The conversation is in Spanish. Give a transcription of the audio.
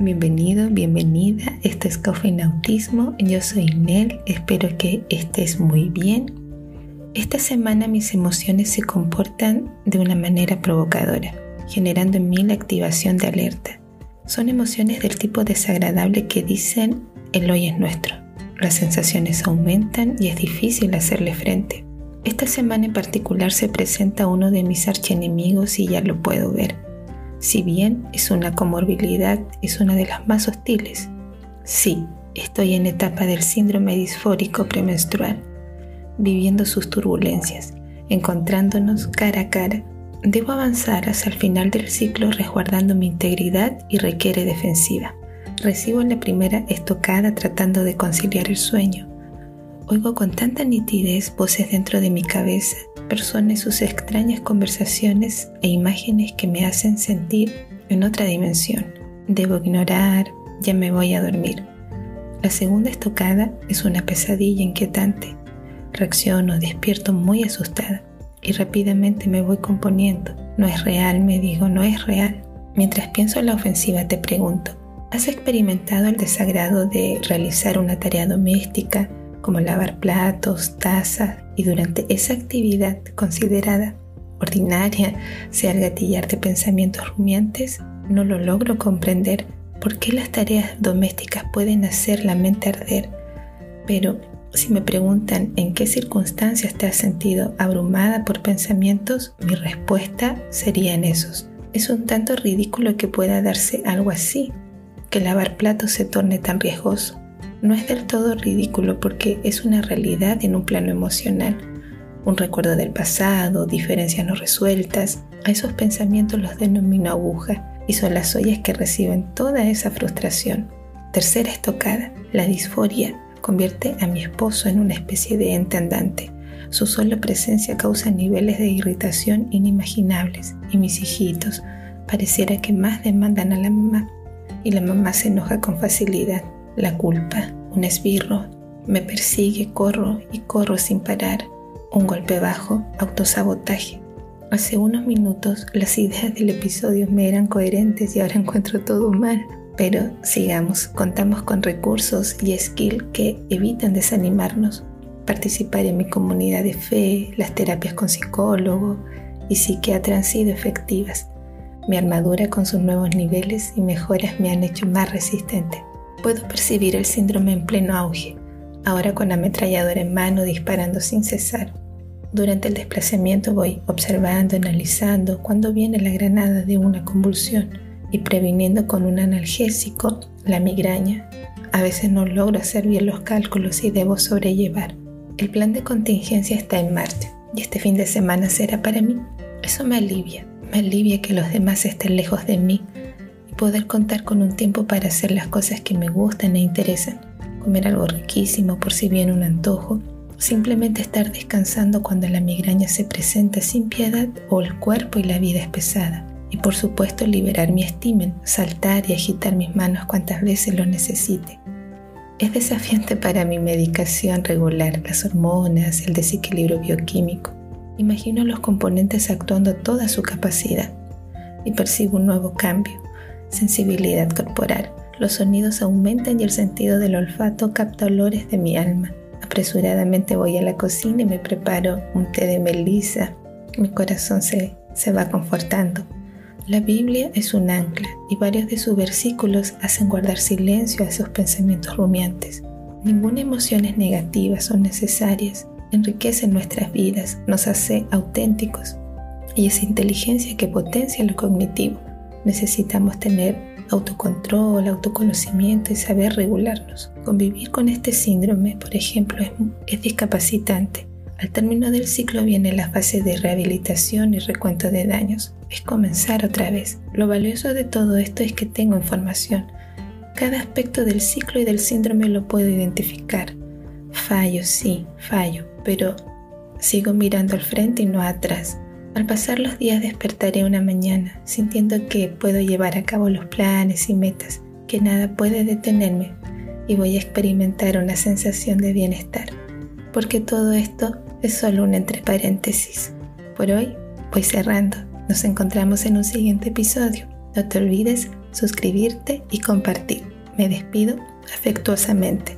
Bienvenido, bienvenida. Esto es Coffee en Autismo. Yo soy Nel. Espero que estés muy bien. Esta semana mis emociones se comportan de una manera provocadora, generando en mí la activación de alerta. Son emociones del tipo desagradable que dicen el hoy es nuestro. Las sensaciones aumentan y es difícil hacerle frente. Esta semana en particular se presenta uno de mis archienemigos y ya lo puedo ver si bien es una comorbilidad, es una de las más hostiles. Sí, estoy en etapa del síndrome disfórico premenstrual, viviendo sus turbulencias, encontrándonos cara a cara. Debo avanzar hasta el final del ciclo resguardando mi integridad y requiere defensiva. Recibo la primera estocada tratando de conciliar el sueño. Oigo con tanta nitidez voces dentro de mi cabeza personas sus extrañas conversaciones e imágenes que me hacen sentir en otra dimensión. Debo ignorar, ya me voy a dormir. La segunda estocada es una pesadilla inquietante. Reacciono, despierto muy asustada y rápidamente me voy componiendo. No es real, me digo, no es real. Mientras pienso en la ofensiva te pregunto, ¿has experimentado el desagrado de realizar una tarea doméstica como lavar platos, tazas, y durante esa actividad considerada ordinaria, sea el gatillar de pensamientos rumiantes, no lo logro comprender por qué las tareas domésticas pueden hacer la mente arder. Pero si me preguntan en qué circunstancias te has sentido abrumada por pensamientos, mi respuesta sería en esos. Es un tanto ridículo que pueda darse algo así, que lavar platos se torne tan riesgoso no es del todo ridículo porque es una realidad en un plano emocional, un recuerdo del pasado, diferencias no resueltas. A esos pensamientos los denomino aguja y son las ollas que reciben toda esa frustración. Tercera estocada, la disforia convierte a mi esposo en una especie de ente andante. Su sola presencia causa niveles de irritación inimaginables y mis hijitos pareciera que más demandan a la mamá y la mamá se enoja con facilidad la culpa, un esbirro, me persigue, corro y corro sin parar, un golpe bajo, autosabotaje. Hace unos minutos las ideas del episodio me eran coherentes y ahora encuentro todo mal. Pero sigamos, contamos con recursos y skill que evitan desanimarnos. Participar en mi comunidad de fe, las terapias con psicólogo y psiquiatra han sido efectivas. Mi armadura con sus nuevos niveles y mejoras me han hecho más resistente. Puedo percibir el síndrome en pleno auge, ahora con la ametralladora en mano disparando sin cesar. Durante el desplazamiento voy observando, analizando cuándo viene la granada de una convulsión y previniendo con un analgésico la migraña. A veces no logro hacer bien los cálculos y debo sobrellevar. El plan de contingencia está en marcha y este fin de semana será para mí. Eso me alivia, me alivia que los demás estén lejos de mí poder contar con un tiempo para hacer las cosas que me gustan e interesan, comer algo riquísimo por si viene un antojo, simplemente estar descansando cuando la migraña se presenta sin piedad o el cuerpo y la vida es pesada. Y por supuesto liberar mi estimen, saltar y agitar mis manos cuantas veces lo necesite. Es desafiante para mi medicación regular las hormonas, el desequilibrio bioquímico. Imagino los componentes actuando a toda su capacidad y percibo un nuevo cambio, sensibilidad corporal. Los sonidos aumentan y el sentido del olfato capta olores de mi alma. Apresuradamente voy a la cocina y me preparo un té de melisa. Mi corazón se, se va confortando. La Biblia es un ancla y varios de sus versículos hacen guardar silencio a esos pensamientos rumiantes. Ninguna emoción es negativa, son necesarias, enriquecen nuestras vidas, nos hace auténticos y esa inteligencia que potencia lo cognitivo necesitamos tener autocontrol, autoconocimiento y saber regularnos. Convivir con este síndrome, por ejemplo, es, discapacitante. Al término del ciclo viene la fase de rehabilitación y recuento de daños. Es comenzar otra vez. Lo valioso de todo esto es que tengo información. Cada aspecto del ciclo y del síndrome lo puedo identificar. Fallo, sí, fallo, pero sigo mirando al frente y no atrás. Al pasar los días despertaré una mañana sintiendo que puedo llevar a cabo los planes y metas, que nada puede detenerme y voy a experimentar una sensación de bienestar, porque todo esto es solo un entre paréntesis. Por hoy voy cerrando. Nos encontramos en un siguiente episodio. No te olvides suscribirte y compartir. Me despido afectuosamente.